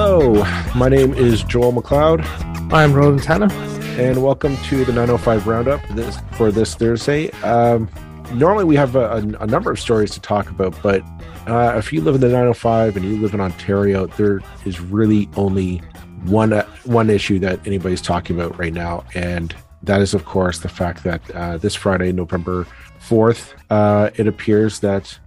Hello, my name is Joel McLeod. I'm Roland Tanner. And welcome to the 905 Roundup this, for this Thursday. Um, normally, we have a, a, number of stories to talk about, but uh, if you live in the 905 and you live in Ontario, there is really only one uh, one issue that anybody's talking about right now, and that is, of course, the fact that uh, this Friday, November 4th, uh, it appears that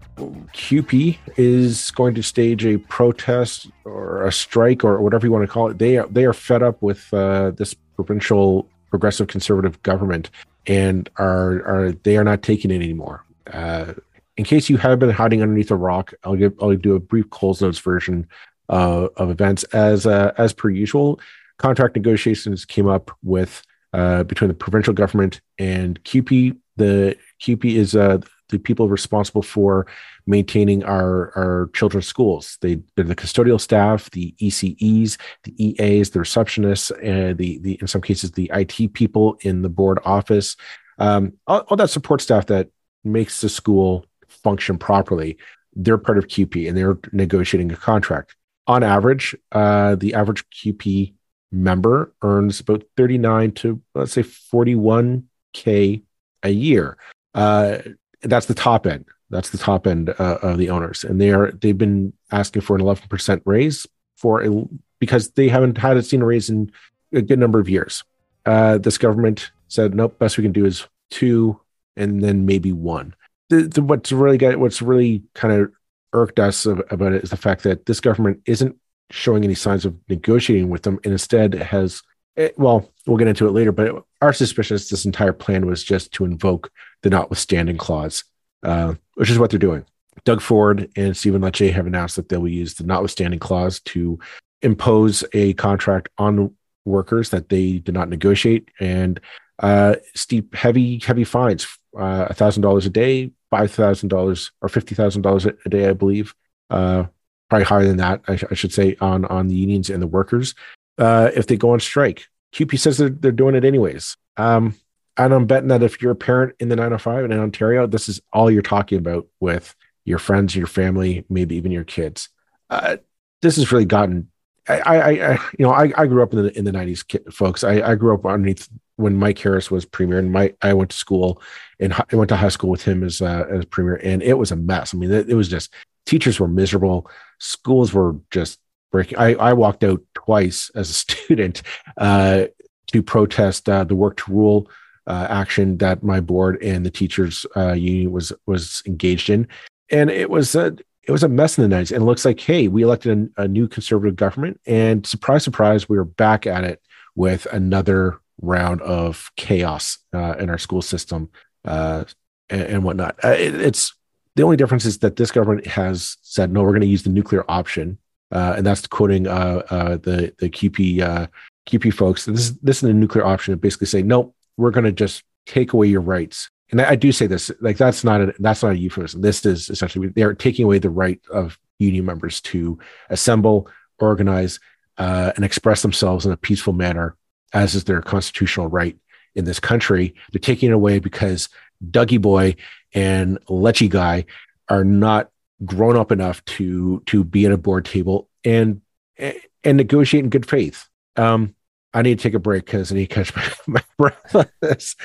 CUPE is going to stage a protest or a strike or whatever you want to call it. They are, they are fed up with uh, this provincial progressive conservative government and are are they are not taking it anymore. Uh, in case you have been hiding underneath a rock, I'll give I'll do a brief Coles Notes version uh, of events as uh, as per usual. Contract negotiations came up with uh, between the provincial government and CUPE. The CUPE is uh, the people responsible for maintaining our our children's schools. They they're the custodial staff, the ECEs, the EAs, the receptionists, and the the in some cases the IT people in the board office. Um, all, all that support staff that makes the school function properly. They're part of CUPE and they're negotiating a contract. On average, uh, the average CUPE member earns about 39 to let's say 41k a year. Uh, that's the top end. That's the top end uh, of the owners, and they are they've been asking for an 11 percent raise for a, because they haven't had seen a raise in a good number of years. Uh, this government said nope. Best we can do is two, and then maybe one. The, the, what's really got what's really kind of irked us about it is the fact that this government isn't showing any signs of negotiating with them, and instead has it, eh, well, we'll get into it later, but our suspicion is this entire plan was just to invoke the notwithstanding clause, uh, which is what they're doing. Doug Ford and Stephen Lecce have announced that they will use the notwithstanding clause to impose a contract on workers that they did not negotiate and uh, steep, heavy, heavy fines, uh, a thousand dollars a day, five thousand dollars or fifty thousand dollars a day, I believe. Uh, probably higher than that, I, sh- I, should say, on on the unions and the workers uh, if they go on strike. CUPE says they're, they're doing it anyways. Um, and I'm betting that if you're a parent in the 905 and in Ontario, this is all you're talking about with your friends, your family, maybe even your kids. Uh, this has really gotten. I, I, I, you know, I, I grew up in the in the 90s, folks. I, I grew up underneath when Mike Harris was premier, and I went to school and I went to high school with him as uh, as premier, and it was a mess. I mean, it, it was just teachers were miserable, schools were just breaking. I, I walked out twice as a student uh, to protest uh, the work to rule uh, action that my board and the teachers uh, union was was engaged in, and it was a it was a mess in the nineties. And it looks like, hey, we elected a, a new conservative government, and surprise, surprise, we are back at it with another round of chaos uh, in our school system uh, and, and, whatnot. It, it's the only difference is that this government has said no, we're going to use the nuclear option uh, and that's quoting uh, uh, the the CUPE uh, CUPE folks. This is this is a nuclear option. Basically, say no, we're going to just take away your rights. And I, I, do say this like that's not a that's not a euphemism. This is essentially they're taking away the right of union members to assemble, organize, uh, and express themselves in a peaceful manner, as is their constitutional right in this country. They're taking it away because Dougie Boy and Lecce Guy are not grown up enough to to be at a board table and and negotiate in good faith. Um, I need to take a break because I need to catch my, my breath this.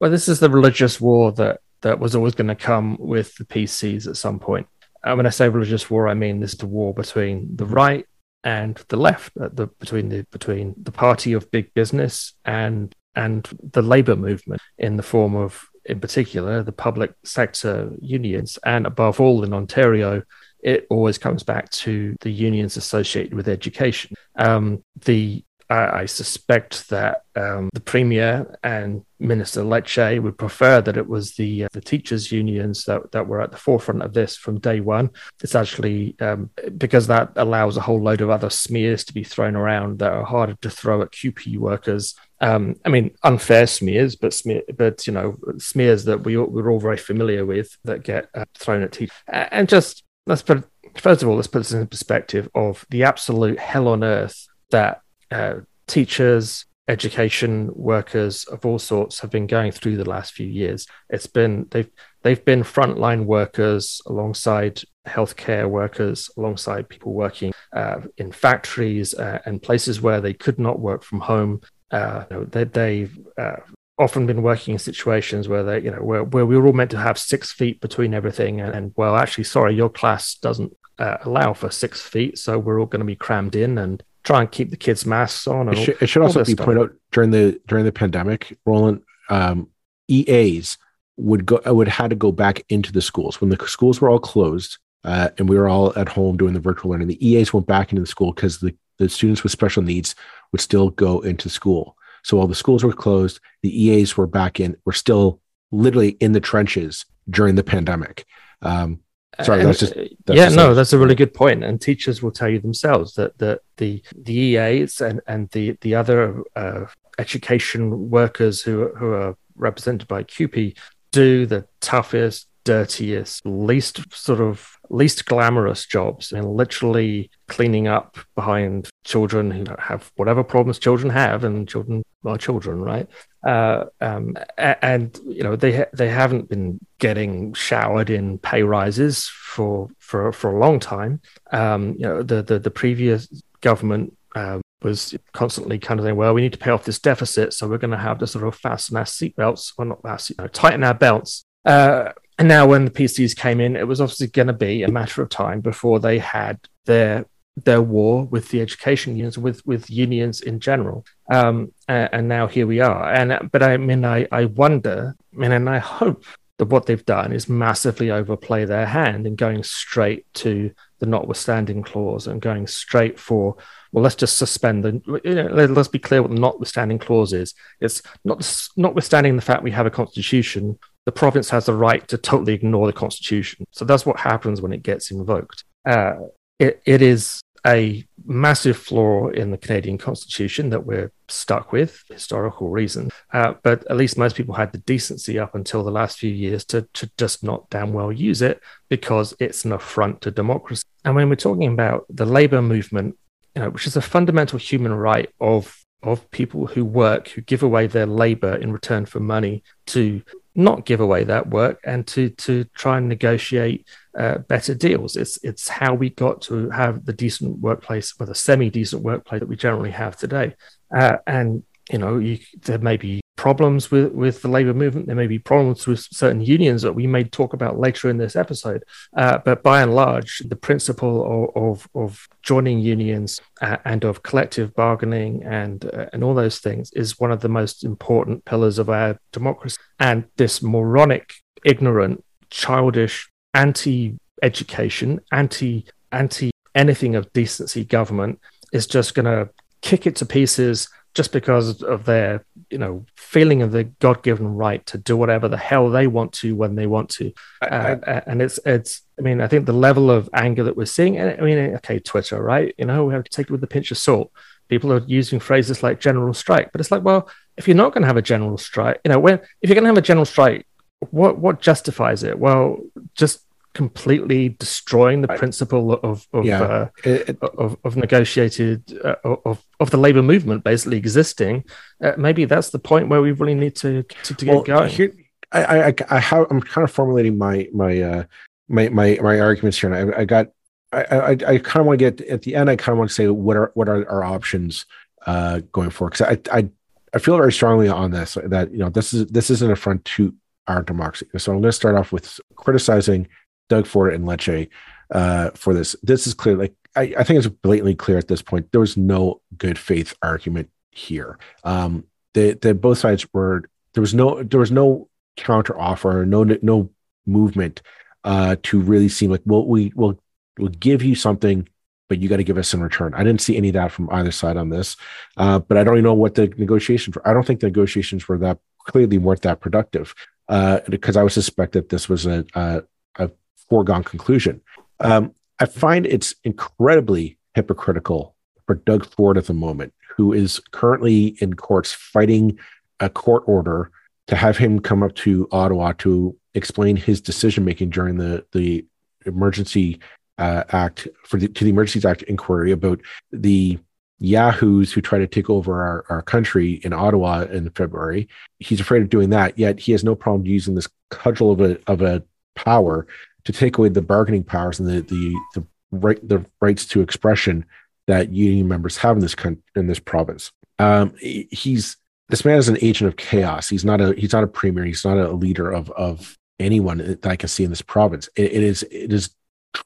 Well, this is the religious war that that was always going to come with the PCs at some point. And when I say religious war, I mean this is the war between the right and the left, uh, the, between the between the party of big business and and the labor movement in the form of in particular, the public sector unions, and above all in Ontario, it always comes back to the unions associated with education. Um, the I, I, suspect that um, the premier and Minister Lecce would prefer that it was the uh, the teachers' unions that, that were at the forefront of this from day one. It's actually um, because that allows a whole load of other smears to be thrown around that are harder to throw at CUPE workers um, I mean, unfair smears, but smear, but you know, smears that we we're all very familiar with that get uh, thrown at teachers. And just let's put first of all, let's put this in perspective of the absolute hell on earth that uh, teachers, education workers of all sorts have been going through the last few years. It's been they've they've been frontline workers alongside healthcare workers, alongside people working uh, in factories uh, and places where they could not work from home. Uh, they, they've uh, often been working in situations where they, you know, where, where we were all meant to have six feet between everything, and, and well, actually, sorry, your class doesn't uh, allow for six feet, so we're all going to be crammed in and try and keep the kids' masks on. it, should, it should also be pointed out during the during the pandemic, Roland, um, EAs would go would had to go back into the schools when the schools were all closed uh, and we were all at home doing the virtual learning. The EAs went back into the school because the the students with special needs would still go into school. So while the schools were closed, the EAs were back in. Were still literally in the trenches during the pandemic. Um, Sorry, and, that's just that's yeah. Just no, that's a really good point. And teachers will tell you themselves that that the the EAs and and the the other uh, education workers who who are represented by CUPE do the toughest, dirtiest, least sort of least glamorous jobs and literally cleaning up behind children who have whatever problems children have and children are children right uh, um, and you know they ha- they haven't been getting showered in pay rises for for for a long time um, you know the the, the previous government um, was constantly kind of saying, well, we need to pay off this deficit, so we're going to have to sort of fasten our seatbelts, well, not our seat, no, tighten our belts. Uh, and now, when the PCs came in, it was obviously going to be a matter of time before they had their their war with the education unions, with with unions in general. Um, and, and, now here we are. And but I mean, I I wonder, I mean, and I hope that what they've done is massively overplay their hand in going straight to the notwithstanding clause and going straight for well let's just suspend the you know, let's be clear what the notwithstanding clause is it's not notwithstanding the fact we have a constitution the province has the right to totally ignore the constitution. So that's what happens when it gets invoked. Uh, it, it is a massive flaw in the Canadian constitution that we're stuck with, historical reasons. Uh, but at least most people had the decency up until the last few years to, to just not damn well use it because it's an affront to democracy. And when we're talking about the labor movement, you know, which is a fundamental human right of of people who work, who give away their labor in return for money to not give away that work and to to try and negotiate uh, better deals. It's it's how we got to have the decent workplace, or the semi decent workplace that we generally have today. Uh, and you know, you, there may be problems with, with the labor movement. There may be problems with certain unions that we may talk about later in this episode. Uh, but by and large, the principle of, of, of joining unions uh, and of collective bargaining and, uh, and all those things is one of the most important pillars of our democracy. And this moronic, ignorant, childish, anti education, anti anti anything of decency government is just going to kick it to pieces just because of their you know feeling of the god-given right to do whatever the hell they want to when they want to. Uh, uh, and it's it's i mean i think the level of anger that we're seeing i mean okay twitter right? You know we have to take it with a pinch of salt. People are using phrases like general strike but it's like well if you're not going to have a general strike you know when if you're going to have a general strike what what justifies it? Well just completely destroying the principle of of yeah. uh, it, of, of, negotiated uh, of of the labor movement basically existing. Uh, maybe that's the point where we really need to to, to get well, going. Here, I, I, I have, I'm kind of formulating my my uh, my my my arguments here, and I, I got I, I, I kind of want to get at the end. I kind of want to say what are what are our options uh, going forward because I, I I feel very strongly on this that you know this is this is an affront to our democracy. So I'm going to start off with criticizing Doug Ford and Lecce uh, for this. This is clear. Like I, I, think it's blatantly clear at this point. There was no good faith argument here. Um, the the both sides were there was no there was no counter offer, no no movement uh, to really seem like well we will we'll give you something, but you got to give us in return. I didn't see any of that from either side on this, uh, but I don't even know what the negotiations were. I don't think the negotiations were that clearly weren't that productive uh, because I would suspect that this was a, a, a foregone conclusion. Um, I find it's incredibly hypocritical for Doug Ford at the moment, who is currently in courts fighting a court order to have him come up to Ottawa to explain his decision making during the the emergency uh, act for the, to the Emergencies Act inquiry about the yahoos who try to take over our, our country in Ottawa in February. He's afraid of doing that, yet he has no problem using this cudgel of a of a power to take away the bargaining powers and the the the right the rights to expression that union members have in this in this province. Um, he's this man is an agent of chaos. He's not a he's not a premier. He's not a leader of of anyone that I can see in this province. it, it is it is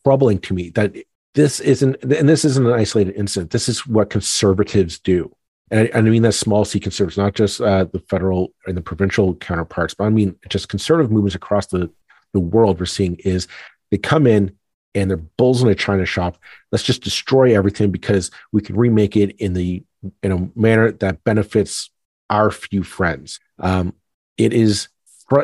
troubling to me that this isn't and this isn't an isolated incident. This is what conservatives do. And I, I mean that small c conservatives, not just uh, the federal and the provincial counterparts, but I mean just conservative movements across the, the world we're seeing is they come in and they're bulls in a china shop. Let's just destroy everything because we can remake it in the in a manner that benefits our few friends. Um, it is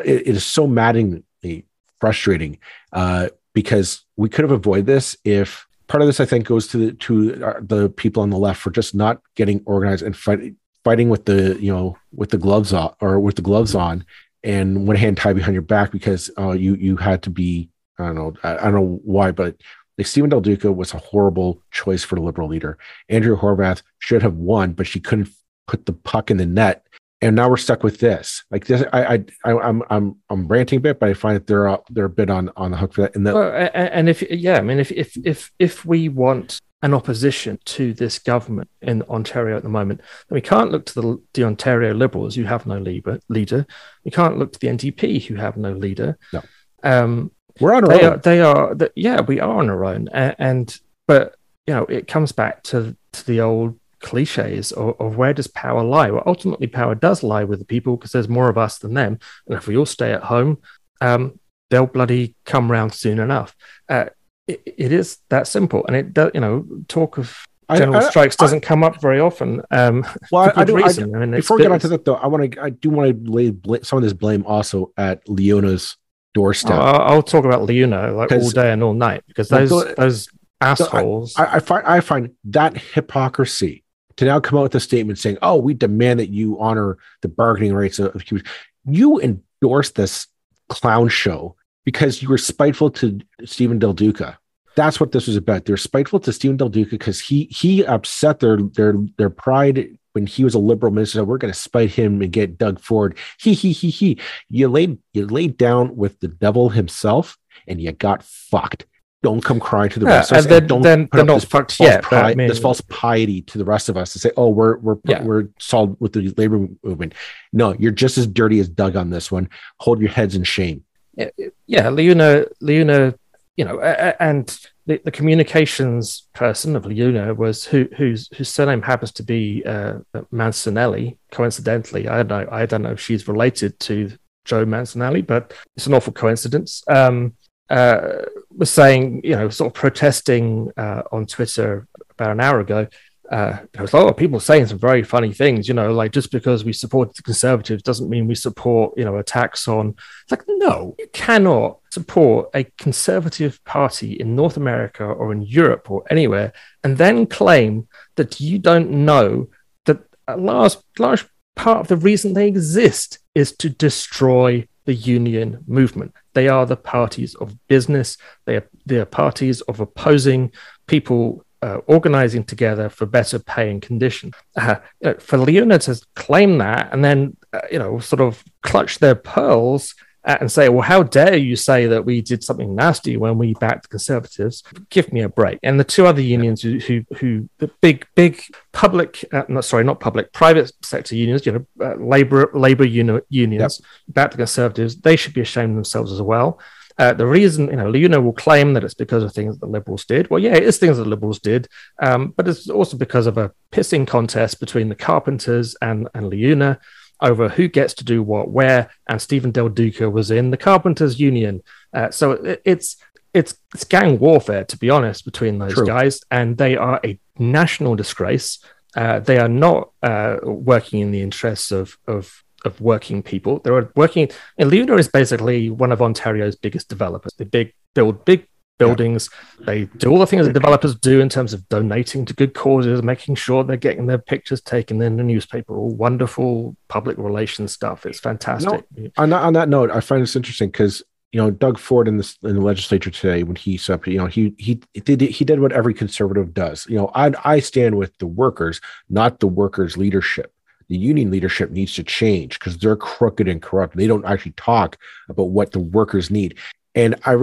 it is so maddeningly frustrating uh, because we could have avoided this if part of this I think goes to the to the people on the left for just not getting organized and fighting fighting with the you know with the gloves on or with the gloves on and one hand tied behind your back because uh, you you had to be I don't know I, I don't know why but like Stephen Del Duca was a horrible choice for the liberal leader. Andrea Horwath should have won, but she couldn't put the puck in the net and now we're stuck with this. Like this, I, I, I am I'm, I'm ranting a bit, but I find that they're, they're a bit on, on the hook for that. And that, well, and if, yeah, I mean, if, if, if, if we want an opposition to this government in Ontario at the moment, then we can't look to the, the Ontario Liberals who have no leader. Leader, we can't look to the NDP who have no leader. No, um, we're on our they own. Are, they are, the, yeah, we are on our own, and, and but you know, it comes back to to the old cliches of, of, where does power lie? Well, ultimately, power does lie with the people because there's more of us than them. And if we all stay at home, um, they'll bloody come round soon enough. Uh, it, it is that simple. And it does, you know, talk of general I, I, strikes doesn't I, come up very often. Um, well, I, do. Reason. I, mean, before we get onto that, though, I want to. I do want to lay bl- some of this blame also at LiUNA's doorstep. Oh, I'll talk about LiUNA like all day and all night because those those assholes. I, find I find that hypocrisy to now come out with a statement saying, "Oh, we demand that you honor the bargaining rights of Cubans." You endorsed this clown show because you were spiteful to Stephen Del Duca. That's what this was about. They're spiteful to Stephen Del Duca because he he upset their their their pride when he was a liberal minister. We're going to spite him and get Doug Ford. He he he he. You laid you laid down with the devil himself, and you got fucked don't come crying to the rest of us. Then, don't then put up not this false, I mean, this false piety to the rest of us to say, "Oh, we're we're yeah. we're solid with the labor movement." No, you're just as dirty as Doug on this one. Hold your heads in shame. Yeah, yeah LiUNA, LiUNA, you know, and the, the communications person of LiUNA was who whose whose surname happens to be uh, Mancinelli. Coincidentally, I don't know. I don't know if she's related to Joe Mancinelli, but it's an awful coincidence. Um, uh, was saying, you know, sort of protesting uh, on Twitter about an hour ago. Uh, there was a lot of people saying some very funny things, you know, like just because we support the conservatives doesn't mean we support, you know, attacks on. It's like, no, you cannot support a conservative party in North America or in Europe or anywhere and then claim that you don't know that a large, large part of the reason they exist is to destroy the union movement. They are the parties of business. They are, they are parties of opposing people uh, organizing together for better pay and condition. Uh, for LiUNA to claim that and then, uh, you know, sort of clutch their pearls and say, well, how dare you say that we did something nasty when we backed the conservatives? Give me a break. And the two other unions who, who, who the big, big public, uh, not sorry, not public, private sector unions, you know, uh, labor, labor uni- unions yep. backed the conservatives, they should be ashamed of themselves as well. Uh, the reason, you know, LiUNA will claim that it's because of things that the Liberals did. Well, yeah, it is things that the Liberals did, um, but it's also because of a pissing contest between the Carpenters and, and LiUNA over who gets to do what where. And Stephen Del Duca was in the Carpenters Union. Uh, so it, it's it's it's gang warfare, to be honest, between those True. guys, and they are a national disgrace. Uh, they are not uh, working in the interests of of of working people. They're working. And LiUNA is basically one of Ontario's biggest developers. They big build big buildings. Yeah. They do all the things that developers do in terms of donating to good causes, making sure they're getting their pictures taken in the newspaper. All wonderful public relations stuff. It's fantastic. No, on, that, on that note, I find this interesting because you know, Doug Ford in the in the legislature today when he said, you know, he he did he did what every conservative does. You know, I I stand with the workers, not the workers' leadership. The union leadership needs to change because they're crooked and corrupt. They don't actually talk about what the workers need. And I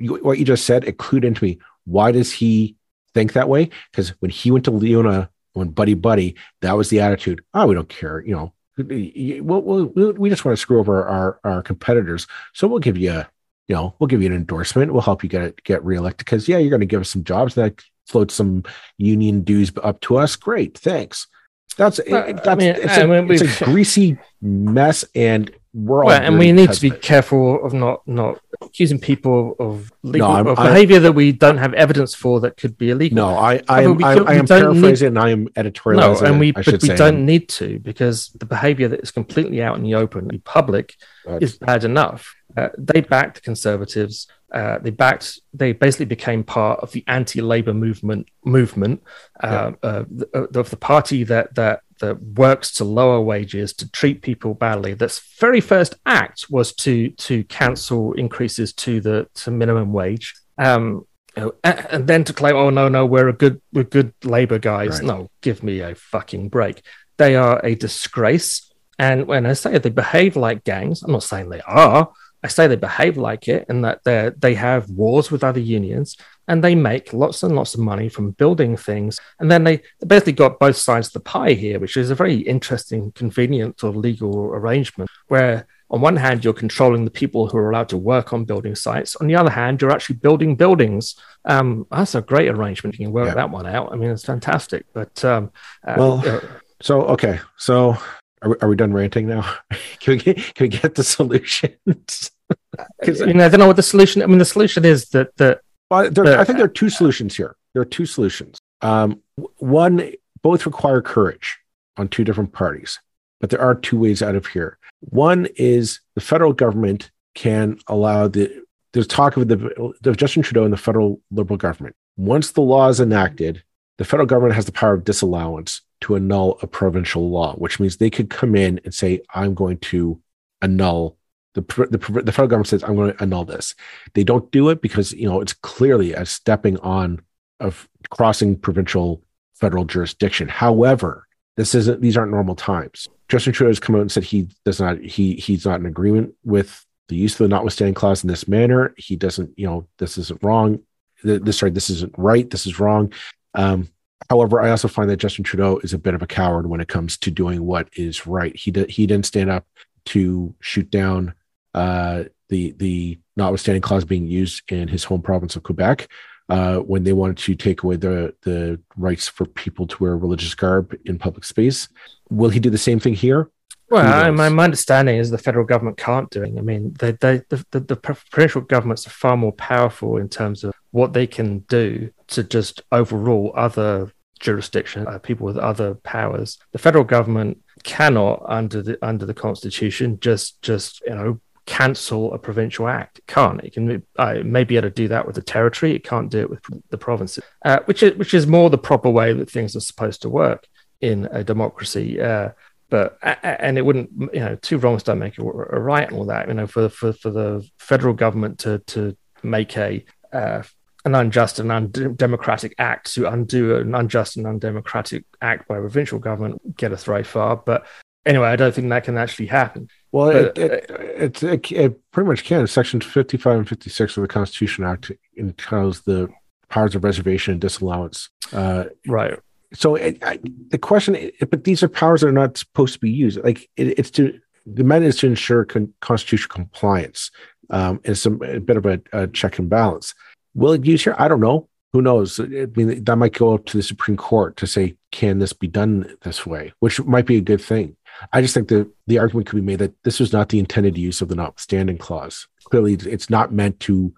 what you just said, it clued into me. Why does he think that way? Because when he went to LiUNA, when Buddy Buddy, that was the attitude. Oh, we don't care. You know, we'll, we'll, we just want to screw over our, our competitors. So we'll give you a, you know, we'll give you an endorsement. We'll help you get get reelected because yeah, you're going to give us some jobs that float some union dues up to us. Great, thanks. That's, that's I mean, it's, a, mean, it's a greasy mess, and we're well, and we need to be careful of not not accusing people of legal no, of behavior that we don't have evidence for that could be illegal. No, I I, am, I, I am paraphrasing need, and I am editorializing. No, and we but we don't need to because the behavior that is completely out in the open, public, is bad enough. Uh, they backed the conservatives. Uh, they backed. They basically became part of the anti-labor movement. Movement uh, yeah. Uh, of the party that that that works to lower wages, to treat people badly. That's very first act was to to cancel increases to the to minimum wage. Um, and then to claim, oh no, no, we're a good we're good labor guys. Right. No, give me a fucking break. They are a disgrace. And when I say they behave like gangs, I'm not saying they are. I say they behave like it and that they they have wars with other unions and they make lots and lots of money from building things. And then they basically got both sides of the pie here, which is a very interesting, convenient or legal arrangement where on one hand, you're controlling the people who are allowed to work on building sites. On the other hand, you're actually building buildings. Um, that's a great arrangement. You can work yeah. that one out. I mean, it's fantastic. But um, uh, well, uh, so okay, so are we, are we done ranting now? can we get, can we get the solutions? Because know, I don't know what the solution. I mean, the solution is that well, there, I think there are two solutions here. There are two solutions. Um, one, both require courage on two different parties, but there are two ways out of here. One is the federal government can allow the there's talk of the, the Justin Trudeau and the federal liberal government. Once the law is enacted, the federal government has the power of disallowance to annul a provincial law, which means they could come in and say, "I'm going to annul the, the, the federal government says, I'm going to annul this. They don't do it because, you know, it's clearly a stepping on of crossing provincial federal jurisdiction. However, this isn't, these aren't normal times. Justin Trudeau has come out and said he does not, he, he's not in agreement with the use of the notwithstanding clause in this manner. He doesn't, you know, this isn't wrong. This, sorry, this isn't right. This is wrong. Um, However, I also find that Justin Trudeau is a bit of a coward when it comes to doing what is right. He did, he didn't stand up to shoot down uh, the the notwithstanding clause being used in his home province of Quebec uh, when they wanted to take away the the rights for people to wear religious garb in public space. Will he do the same thing here? Well, my, my understanding is the federal government can't do it. I mean, they, they, the, the, the provincial governments are far more powerful in terms of what they can do to just overrule other jurisdictions, uh, people with other powers. The federal government cannot, under the under the constitution, just just you know cancel a provincial act. It can't. It can uh, may be able to do that with the territory. It can't do it with the provinces, uh, which is which is more the proper way that things are supposed to work in a democracy. Uh, but and it wouldn't, you know, two wrongs don't make a, a right and all that. You know, for for for the federal government to to make a uh, an unjust and undemocratic act to undo an unjust and undemocratic act by a provincial government get us very far. But anyway, I don't think that can actually happen. Well, but, it, it, it, it, it, pretty much can. Section 55 and 56 of the Constitution Act entails the powers of reservation and disallowance. Uh, right. So I, the question, but these are powers that are not supposed to be used. Like it's to, the mandate is to ensure con- constitutional compliance. Um, and some a bit of a, a check and balance. Will it use here? I don't know. Who knows? I mean, that might go up to the Supreme Court to say, can this be done this way? Which might be a good thing. I just think that the argument could be made that this was not the intended use of the notwithstanding clause. Clearly, it's not meant to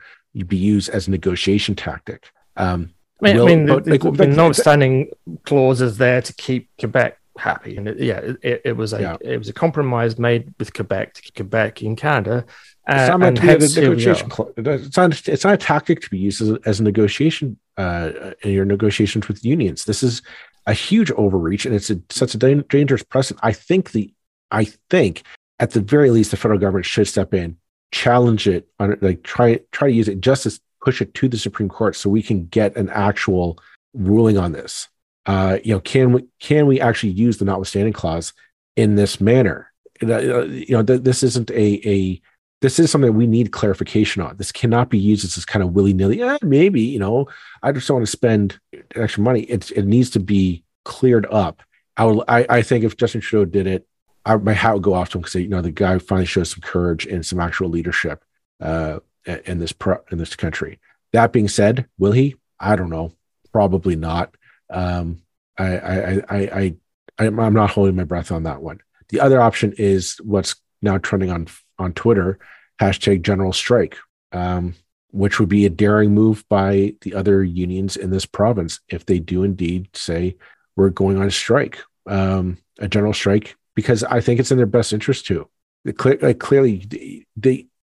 be used as a negotiation tactic. Um, I mean, will, I mean the, like, the, the notwithstanding clause is there to keep Quebec happy, and it, yeah, it, it, was a yeah. it was a compromise made with Quebec to Quebec in Canada. Uh, it's, not negotiation it's, not, it's not a tactic to be used as a, as a negotiation uh, in your negotiations with unions. This is a huge overreach, and it's a, such a dangerous precedent. I think the I think at the very least the federal government should step in challenge it on like try try to use it just to push it to the Supreme Court so we can get an actual ruling on this. Uh, you know, can we can we actually use the notwithstanding clause in this manner? Uh, you know, this isn't a a this is something we need clarification on. This cannot be used as this kind of willy nilly. Eh, maybe you know, I just don't want to spend extra money. It it needs to be cleared up. I would, I, I think if Justin Trudeau did it, I, my hat would go off to him because you know the guy finally shows some courage and some actual leadership uh, in this pro, in this country. That being said, will he? I don't know. Probably not. Um, I, I, I, I, I'm not holding my breath on that one. The other option is what's now trending on on Twitter, hashtag general strike, um, which would be a daring move by the other unions in this province if they do indeed say we're going on a strike, um, a general strike, because I think it's in their best interest too. Like clearly,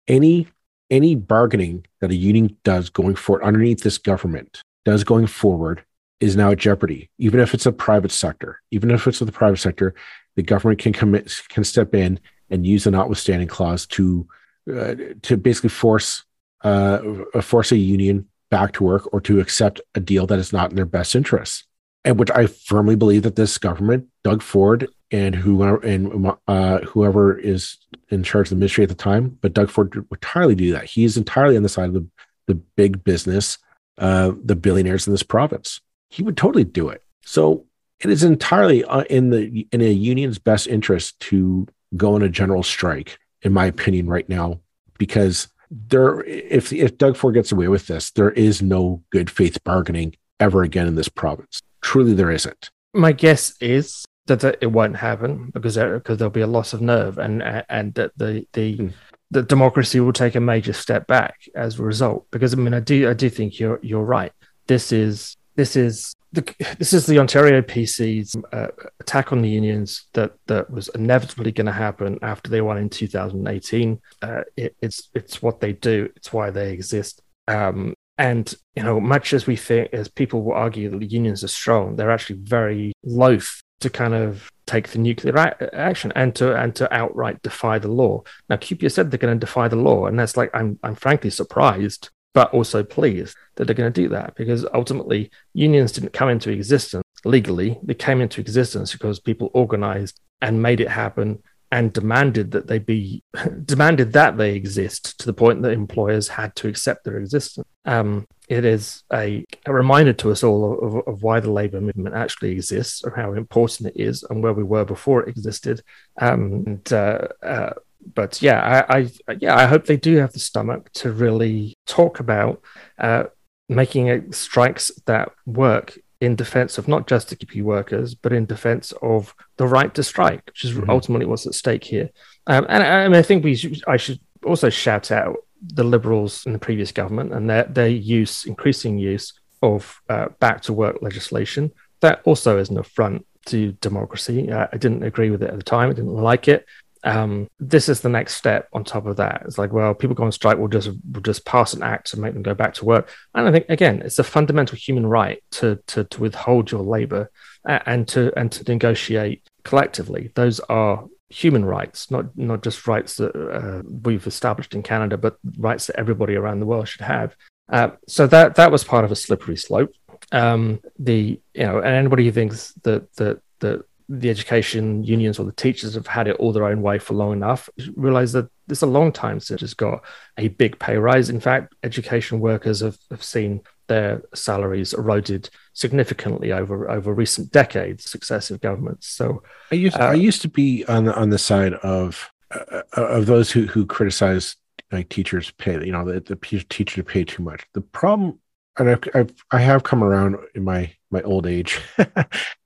any any bargaining that a union does going forward underneath this government does going forward is now at jeopardy. Even if it's a private sector, even if it's with the private sector, the government can commit can step in and use the notwithstanding clause to uh, to basically force uh, force a union back to work or to accept a deal that is not in their best interests. And which I firmly believe that this government, Doug Ford, and whoever and uh, whoever is in charge of the ministry at the time, but Doug Ford would entirely do that. He is entirely on the side of the, the big business, uh, the billionaires in this province. He would totally do it. So it is entirely uh, in the in a union's best interest to go on a general strike, in my opinion, right now, because there, if if Doug Ford gets away with this, there is no good faith bargaining ever again in this province. Truly, there isn't. My guess is that it won't happen because there, because there'll be a loss of nerve, and and that the the mm. the democracy will take a major step back as a result. Because I mean, I do I do think you're you're right. This is this is the, this is the Ontario PC's uh, attack on the unions that that was inevitably going to happen after they won in 2018. Uh, it, it's it's what they do. It's why they exist. Um, and you know, much as we think, as people will argue that the unions are strong, they're actually very loath to kind of take the nuclear a- action and to and to outright defy the law. Now, CUPE said they're going to defy the law, and that's like I'm I'm frankly surprised but also pleased that they're going to do that because ultimately unions didn't come into existence legally. They came into existence because people organized and made it happen and demanded that they be demanded that they exist to the point that employers had to accept their existence. Um, it is a, a, reminder to us all of, of, why the labor movement actually exists and how important it is and where we were before it existed. Um, and uh, uh, but yeah, I, I, yeah, I hope they do have the stomach to really talk about uh, making strikes that work in defense of not just the workers, but in defense of the right to strike, which is mm-hmm. ultimately what's at stake here. Um, and, and, I think we should, I should also shout out the Liberals in the previous government and their, their use, increasing use of uh, back to work legislation. That also is an affront to democracy. Uh, I didn't agree with it at the time. I didn't like it um, this is the next step on top of that. It's like, well, people go on strike, we'll just we'll just pass an act to make them go back to work. And I think again, it's a fundamental human right to to, to withhold your labor and to and to negotiate collectively. Those are human rights, not not just rights that uh, we've established in Canada, but rights that everybody around the world should have. Uh, so that that was part of a slippery slope. Um, the you know, and anybody who thinks that that that the education unions or the teachers have had it all their own way for long enough realize that it's a long time since it's got a big pay rise. In fact education workers have, have seen their salaries eroded significantly over over recent decades successive governments. So i used uh, i used to be on the on the side of uh, of those who who criticize like teachers pay you know the, the teacher pay too much. The problem and I've, I've i have come around in my my old age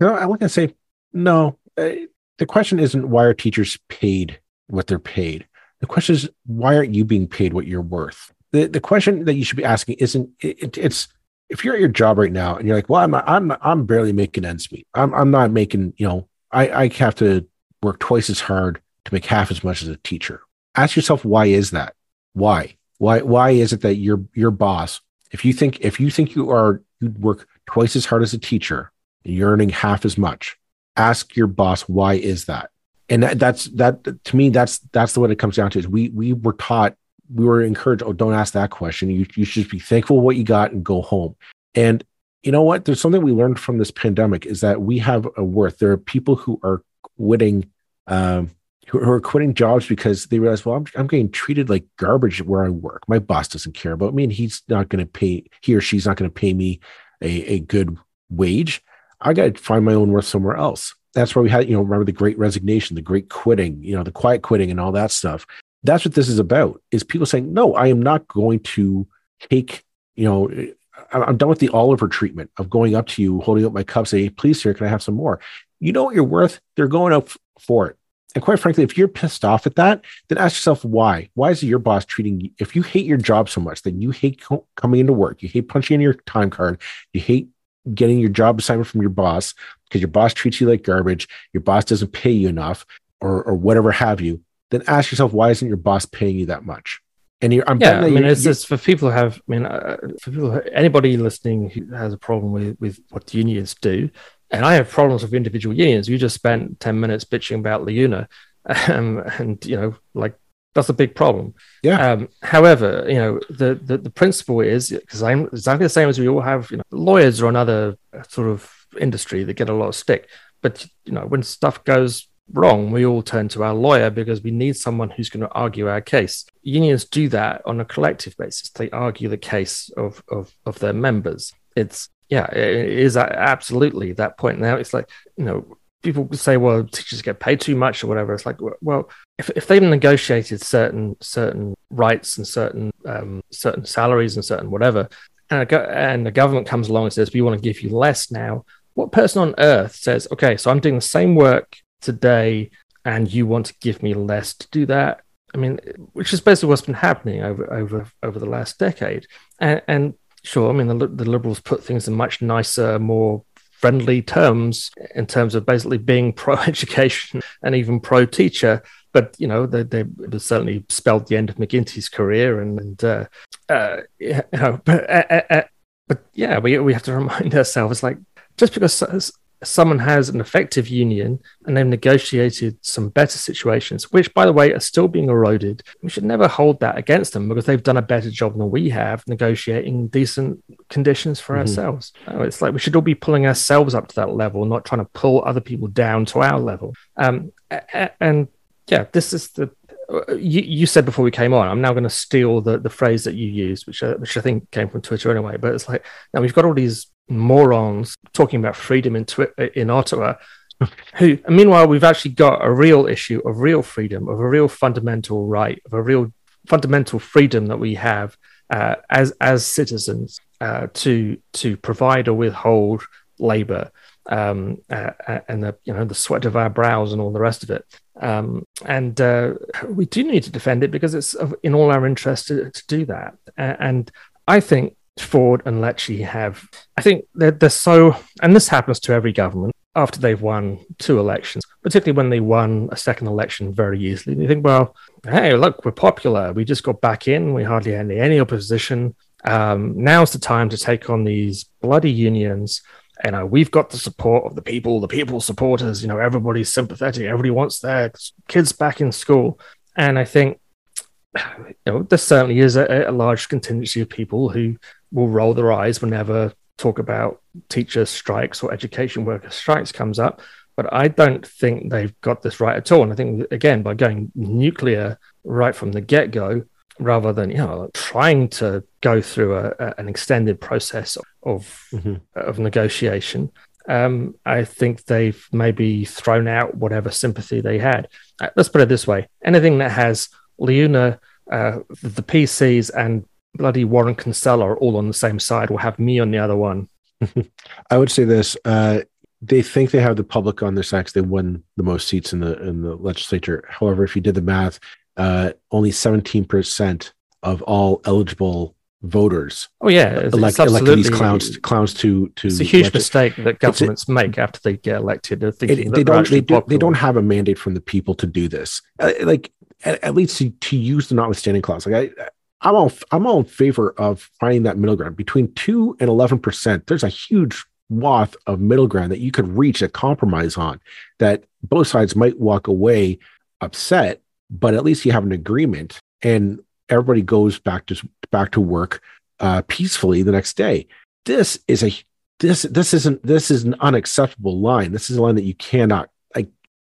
Know, I want to say no. Uh, the question isn't why are teachers paid what they're paid. The question is why aren't you being paid what you're worth? The the question that you should be asking isn't it, it's if you're at your job right now and you're like, well, I'm I'm I'm barely making ends meet. I'm I'm not making you know I I have to work twice as hard to make half as much as a teacher. Ask yourself why is that? Why why why is it that your your boss if you think if you think you are you work twice as hard as a teacher you're earning half as much. Ask your boss, why is that? and that, that's that to me that's that's the what it comes down to is we we were taught we were encouraged oh don't ask that question. You you should be thankful what you got and go home. And you know what? There's something we learned from this pandemic is that we have a worth. There are people who are quitting um who, are quitting jobs because they realize well I'm, I'm getting treated like garbage where i work. My boss doesn't care about me and he's not going to pay he or she's not going to pay me a, a good wage i got to find my own worth somewhere else that's why we had, you know, remember the great resignation, the great quitting, you know, the quiet quitting and all that stuff. That's what this is about is people saying, no, I am not going to take, you know, I'm done with the Oliver treatment of going up to you, holding up my cup, saying, please, sir, can I have some more? You know what you're worth? They're going up for it. And quite frankly, if you're pissed off at that, then ask yourself why. Why is your boss treating you? If you hate your job so much, then you hate coming into work, you hate punching in your time card, you hate getting your job assignment from your boss because your boss treats you like garbage, your boss doesn't pay you enough, or or whatever have you, then ask yourself why isn't your boss paying you that much? And you're, I'm yeah, I mean, it's, it's for people who have, I mean, uh, for people, anybody listening who has a problem with with what unions do, and I have problems with individual unions. You just spent ten minutes bitching about LiUNA, um, and you know, like that's a big problem. Yeah. Um, however, you know, the, the, the principle is because I'm exactly the same as we all have, you know, lawyers or another sort of industry that get a lot of stick. But, you know, when stuff goes wrong, we all turn to our lawyer because we need someone who's going to argue our case. Unions do that on a collective basis. They argue the case of, of, of their members. It's, yeah, it is absolutely that point. Now it's like, you know, people say, well, teachers get paid too much or whatever. It's like, well, if, if they've negotiated certain certain rights and certain um, certain salaries and certain whatever, and, go- and the government comes along and says, we want to give you less now, what person on earth says, okay, so I'm doing the same work today and you want to give me less to do that? I mean, which is basically what's been happening over over over the last decade. And, and sure, I mean, the, the liberals put things in much nicer, more friendly terms in terms of basically being pro education and even pro teacher. But you know, they, they certainly spelled the end of McGuinty's career, and, and uh, uh, you know, but, uh, uh, uh, but yeah, we we have to remind ourselves like just because someone has an effective union and they've negotiated some better situations, which, by the way, are still being eroded, we should never hold that against them because they've done a better job than we have negotiating decent conditions for mm-hmm. ourselves. it's like we should all be pulling ourselves up to that level, not trying to pull other people down to our level. Um, and yeah, this is the you, you, said before we came on, I'm now going to steal the, the phrase that you used, which uh, which I think came from Twitter anyway. But it's like now we've got all these morons talking about freedom in Twi- in Ottawa. Who, meanwhile, we've actually got a real issue of real freedom, of a real fundamental right, of a real fundamental freedom that we have uh, as as citizens uh, to to provide or withhold labor um, uh, uh, and the you know the sweat of our brows and all the rest of it. Um, and uh, we do need to defend it because it's in all our interest to, to do that. and I think Ford and Lecce have, I think they're, they're so, and this happens to every government after they've won two elections, particularly when they won a second election very easily. They think, well, hey, look, we're popular. We just got back in. We hardly had any, opposition. Um, now's the time to take on these bloody unions. You know, we've got the support of the people, the people supporters. You know, everybody's sympathetic. Everybody wants their kids back in school. And I think you know, there certainly is a, a, large contingency of people who will roll their eyes whenever talk about teacher strikes or education worker strikes comes up. But I don't think they've got this right at all. And I think, again, by going nuclear right from the get go, rather than you know trying to go through a, a, an extended process of mm-hmm. of negotiation, um, I think they've maybe thrown out whatever sympathy they had. Uh, let's put it this way: anything that has LiUNA, uh, the PCs, and bloody Warren Kinsella are all on the same side will have me on the other one. I would say this. Uh, they think they have the public on their side they won the most seats in the in the legislature. However, if you did the math, uh, only 17% of all eligible voters. Oh yeah, elect, elected these clowns clowns to to. It's a huge mistake that governments a, make after they get elected. It, they don't they, do, they don't have a mandate from the people to do this. Uh, like at, at, least to, to use the notwithstanding clause. Like I I'm all I'm all in favor of finding that middle ground between two and eleven percent. There's a huge swath of middle ground that you could reach a compromise on that both sides might walk away upset, but at least you have an agreement and everybody goes back to back to work uh, peacefully the next day. This is a this this isn't this is an unacceptable line. This is a line that you cannot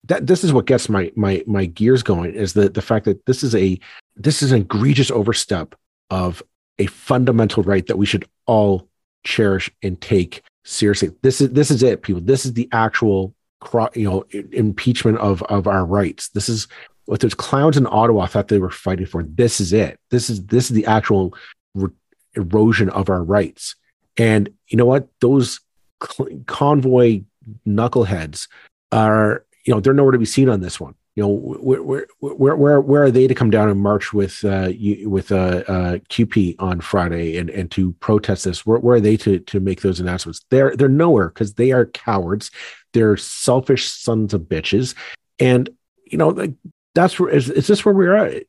that this is what gets my my my gears going is the the fact that this is a this is an egregious overstep of a fundamental right that we should all cherish and take seriously. This is this is it, people. This is the actual you know impeachment of of our rights. This is what those clowns in Ottawa thought they were fighting for. This is it. This is this is the actual re- erosion of our rights. And you know what? Those cl- convoy knuckleheads are you know they're nowhere to be seen on this one you know where where where where, where are they to come down and march with uh, with uh, uh, CUPE on Friday and, and to protest this? Where, where are they to to make those announcements? They're they're nowhere because they are cowards. They're selfish sons of bitches, and you know like, that's where is, is this where we're at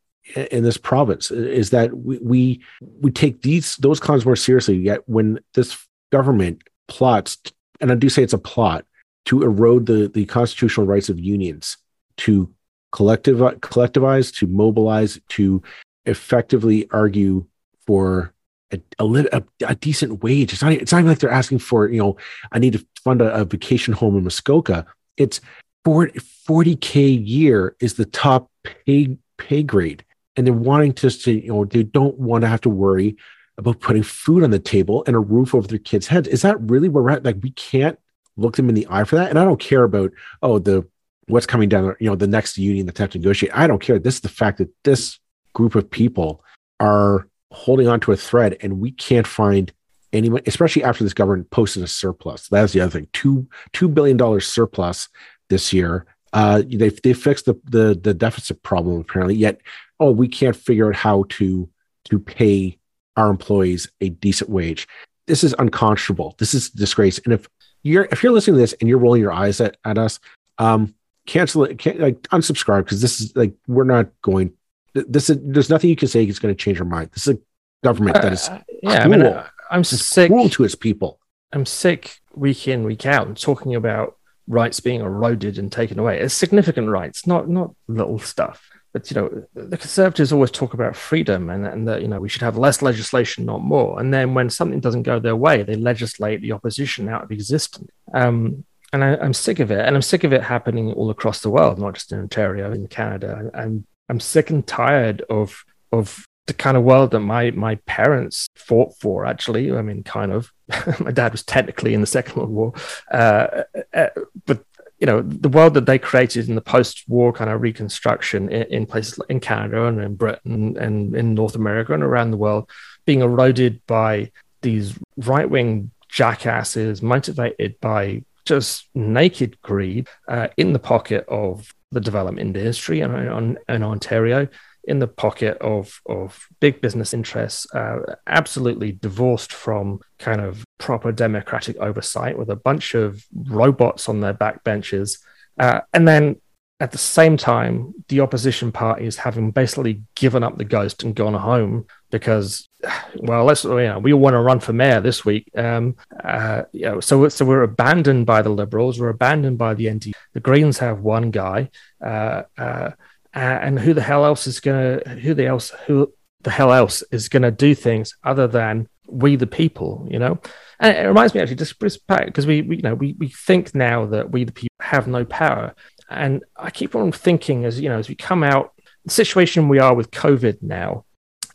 in this province? Is that we we we take these those cons more seriously? Yet when this government plots, and I do say it's a plot to erode the the constitutional rights of unions to collective collectivize, to mobilize, to effectively argue for a, a, a, decent wage. It's not, it's not even like they're asking for, you know, I need to fund a, a vacation home in Muskoka. It's 40, 40K a year is the top pay, pay grade. And they're wanting to, to, you know, they don't want to have to worry about putting food on the table and a roof over their kids' heads. Is that really where we're at? Like, we can't look them in the eye for that. And I don't care about, oh, the what's coming down, you know, the next union that's have to negotiate. I don't care. This is the fact that this group of people are holding on to a thread and we can't find anyone, especially after this government posted a surplus. That's the other thing. Two two billion dollars surplus this year. Uh, they they fixed the, the the deficit problem apparently. Yet, oh, we can't figure out how to to pay our employees a decent wage. This is unconscionable. This is disgrace. And if you're if you're listening to this and you're rolling your eyes at, at us, um, cancel it, can, like unsubscribe because this is like we're not going. This is there's nothing you can say is going to change our mind. This is a government that is uh, yeah. Cruel. I mean, uh, I'm sick. Cruel to its people. I'm sick week in week out talking about rights being eroded and taken away. It's significant rights, not not little stuff. But you know, the conservatives always talk about freedom and, and that you know we should have less legislation, not more. And then when something doesn't go their way, they legislate the opposition out of existence. Um, and I, am sick of it. And I'm sick of it happening all across the world, not just in Ontario, in Canada. I'm I'm sick and tired of of the kind of world that my my parents fought for. Actually, I mean, kind of. my dad was technically in the Second World War, uh, uh, but you know, the world that they created in the post-war kind of reconstruction in, in places like in Canada and in Britain and in North America and around the world, being eroded by these right-wing jackasses motivated by just naked greed uh, in the pocket of the development industry and in, in, Ontario, in the pocket of of big business interests, uh, absolutely divorced from kind of proper democratic oversight, with a bunch of robots on their backbenches, uh, and then at the same time, the opposition parties having basically given up the ghost and gone home because, well, let's you know, we all want to run for mayor this week. Um, uh, you know, so so we're abandoned by the Liberals, we're abandoned by the ND. The Greens have one guy, uh, uh, Uh, and who the hell else is gonna who the else who the hell else is gonna do things other than we the people, you know? And it reminds me actually just because we, we you know we we think now that we the people have no power and I keep on thinking as you know, as we come out, the situation we are with COVID now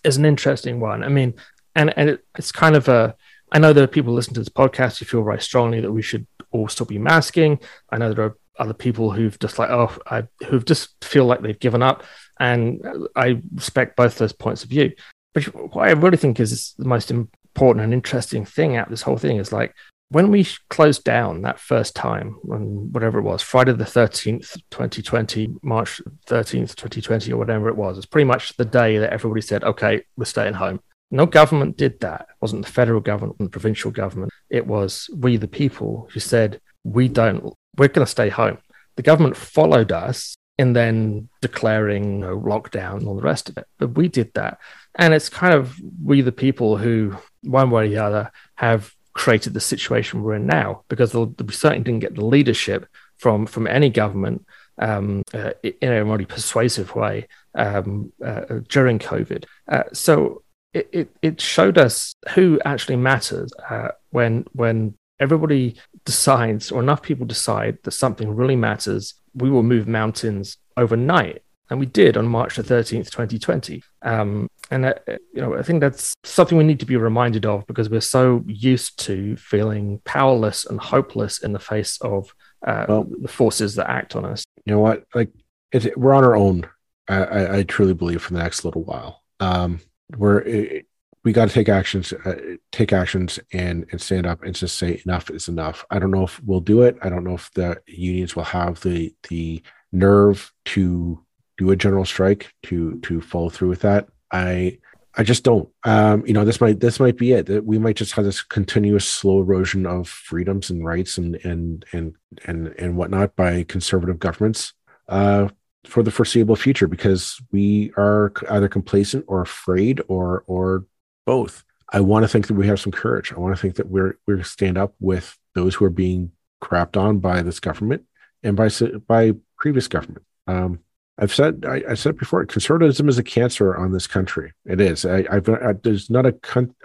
is an interesting one. I mean, and and it, it's kind of a. I know there are people listening to this podcast who feel very strongly that we should all still be masking. I know there are other people who've just like oh, I, who've just feel like they've given up, and I respect both those points of view. But what I really think is the most important and interesting thing out this whole thing is like when we closed down that first time, on whatever it was, Friday the 13th, 2020, March 13th, 2020, or whatever it was, it's pretty much the day that everybody said, okay, we're staying home. No government did that. It wasn't the federal government, the provincial government. It was we, the people, who said, we don't, we're going to stay home. The government followed us in then declaring you know, lockdown and all the rest of it. But we did that. And it's kind of we, the people, who, one way or the other, have created the situation we're in now because we certainly didn't get the leadership from from any government um, uh, in a really persuasive way um, uh, during COVID. Uh, so it, it, it, showed us who actually matters uh, when when everybody decides or enough people decide that something really matters. We will move mountains overnight and we did on March the 13th, 2020. Um, and uh, you know, I think that's something we need to be reminded of because we're so used to feeling powerless and hopeless in the face of uh, well, the forces that act on us. You know what? Like, it, we're on our own. I, I, truly believe for the next little while. Um, we're it, we got to take actions, uh, take actions, and and stand up and just say enough is enough. I don't know if we'll do it. I don't know if the unions will have the the nerve to do a general strike to to follow through with that. I I just don't. Um, you know, this might this might be it. We might just have this continuous slow erosion of freedoms and rights and and and and and whatnot by conservative governments uh, for the foreseeable future because we are either complacent or afraid or or both. I want to think that we have some courage. I want to think that we're we're stand up with those who are being crapped on by this government and by by previous government. Um, I've said I, I, said it before. Conservatism is a cancer on this country. It is. I, have there's not a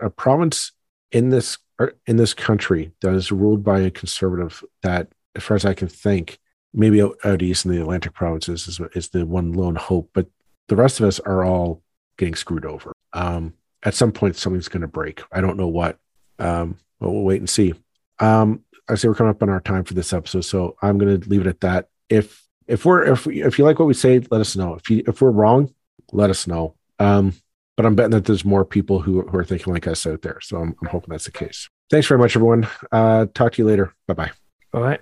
a province in this in this country that is ruled by a conservative that, as far as I can think, maybe out east in the Atlantic provinces is, is the one lone hope. But the rest of us are all getting screwed over. Um, at some point, something's going to break. I don't know what, um, but we'll wait and see. Um, I say we're coming up on our time for this episode, so I'm going to leave it at that. If if we're if we, if you like what we say, let us know. If you if we're wrong, let us know. Um, but I'm betting that there's more people who, who are thinking like us out there. So I'm, I'm hoping that's the case. Thanks very much, everyone. Uh, talk to you later. Bye bye. All right.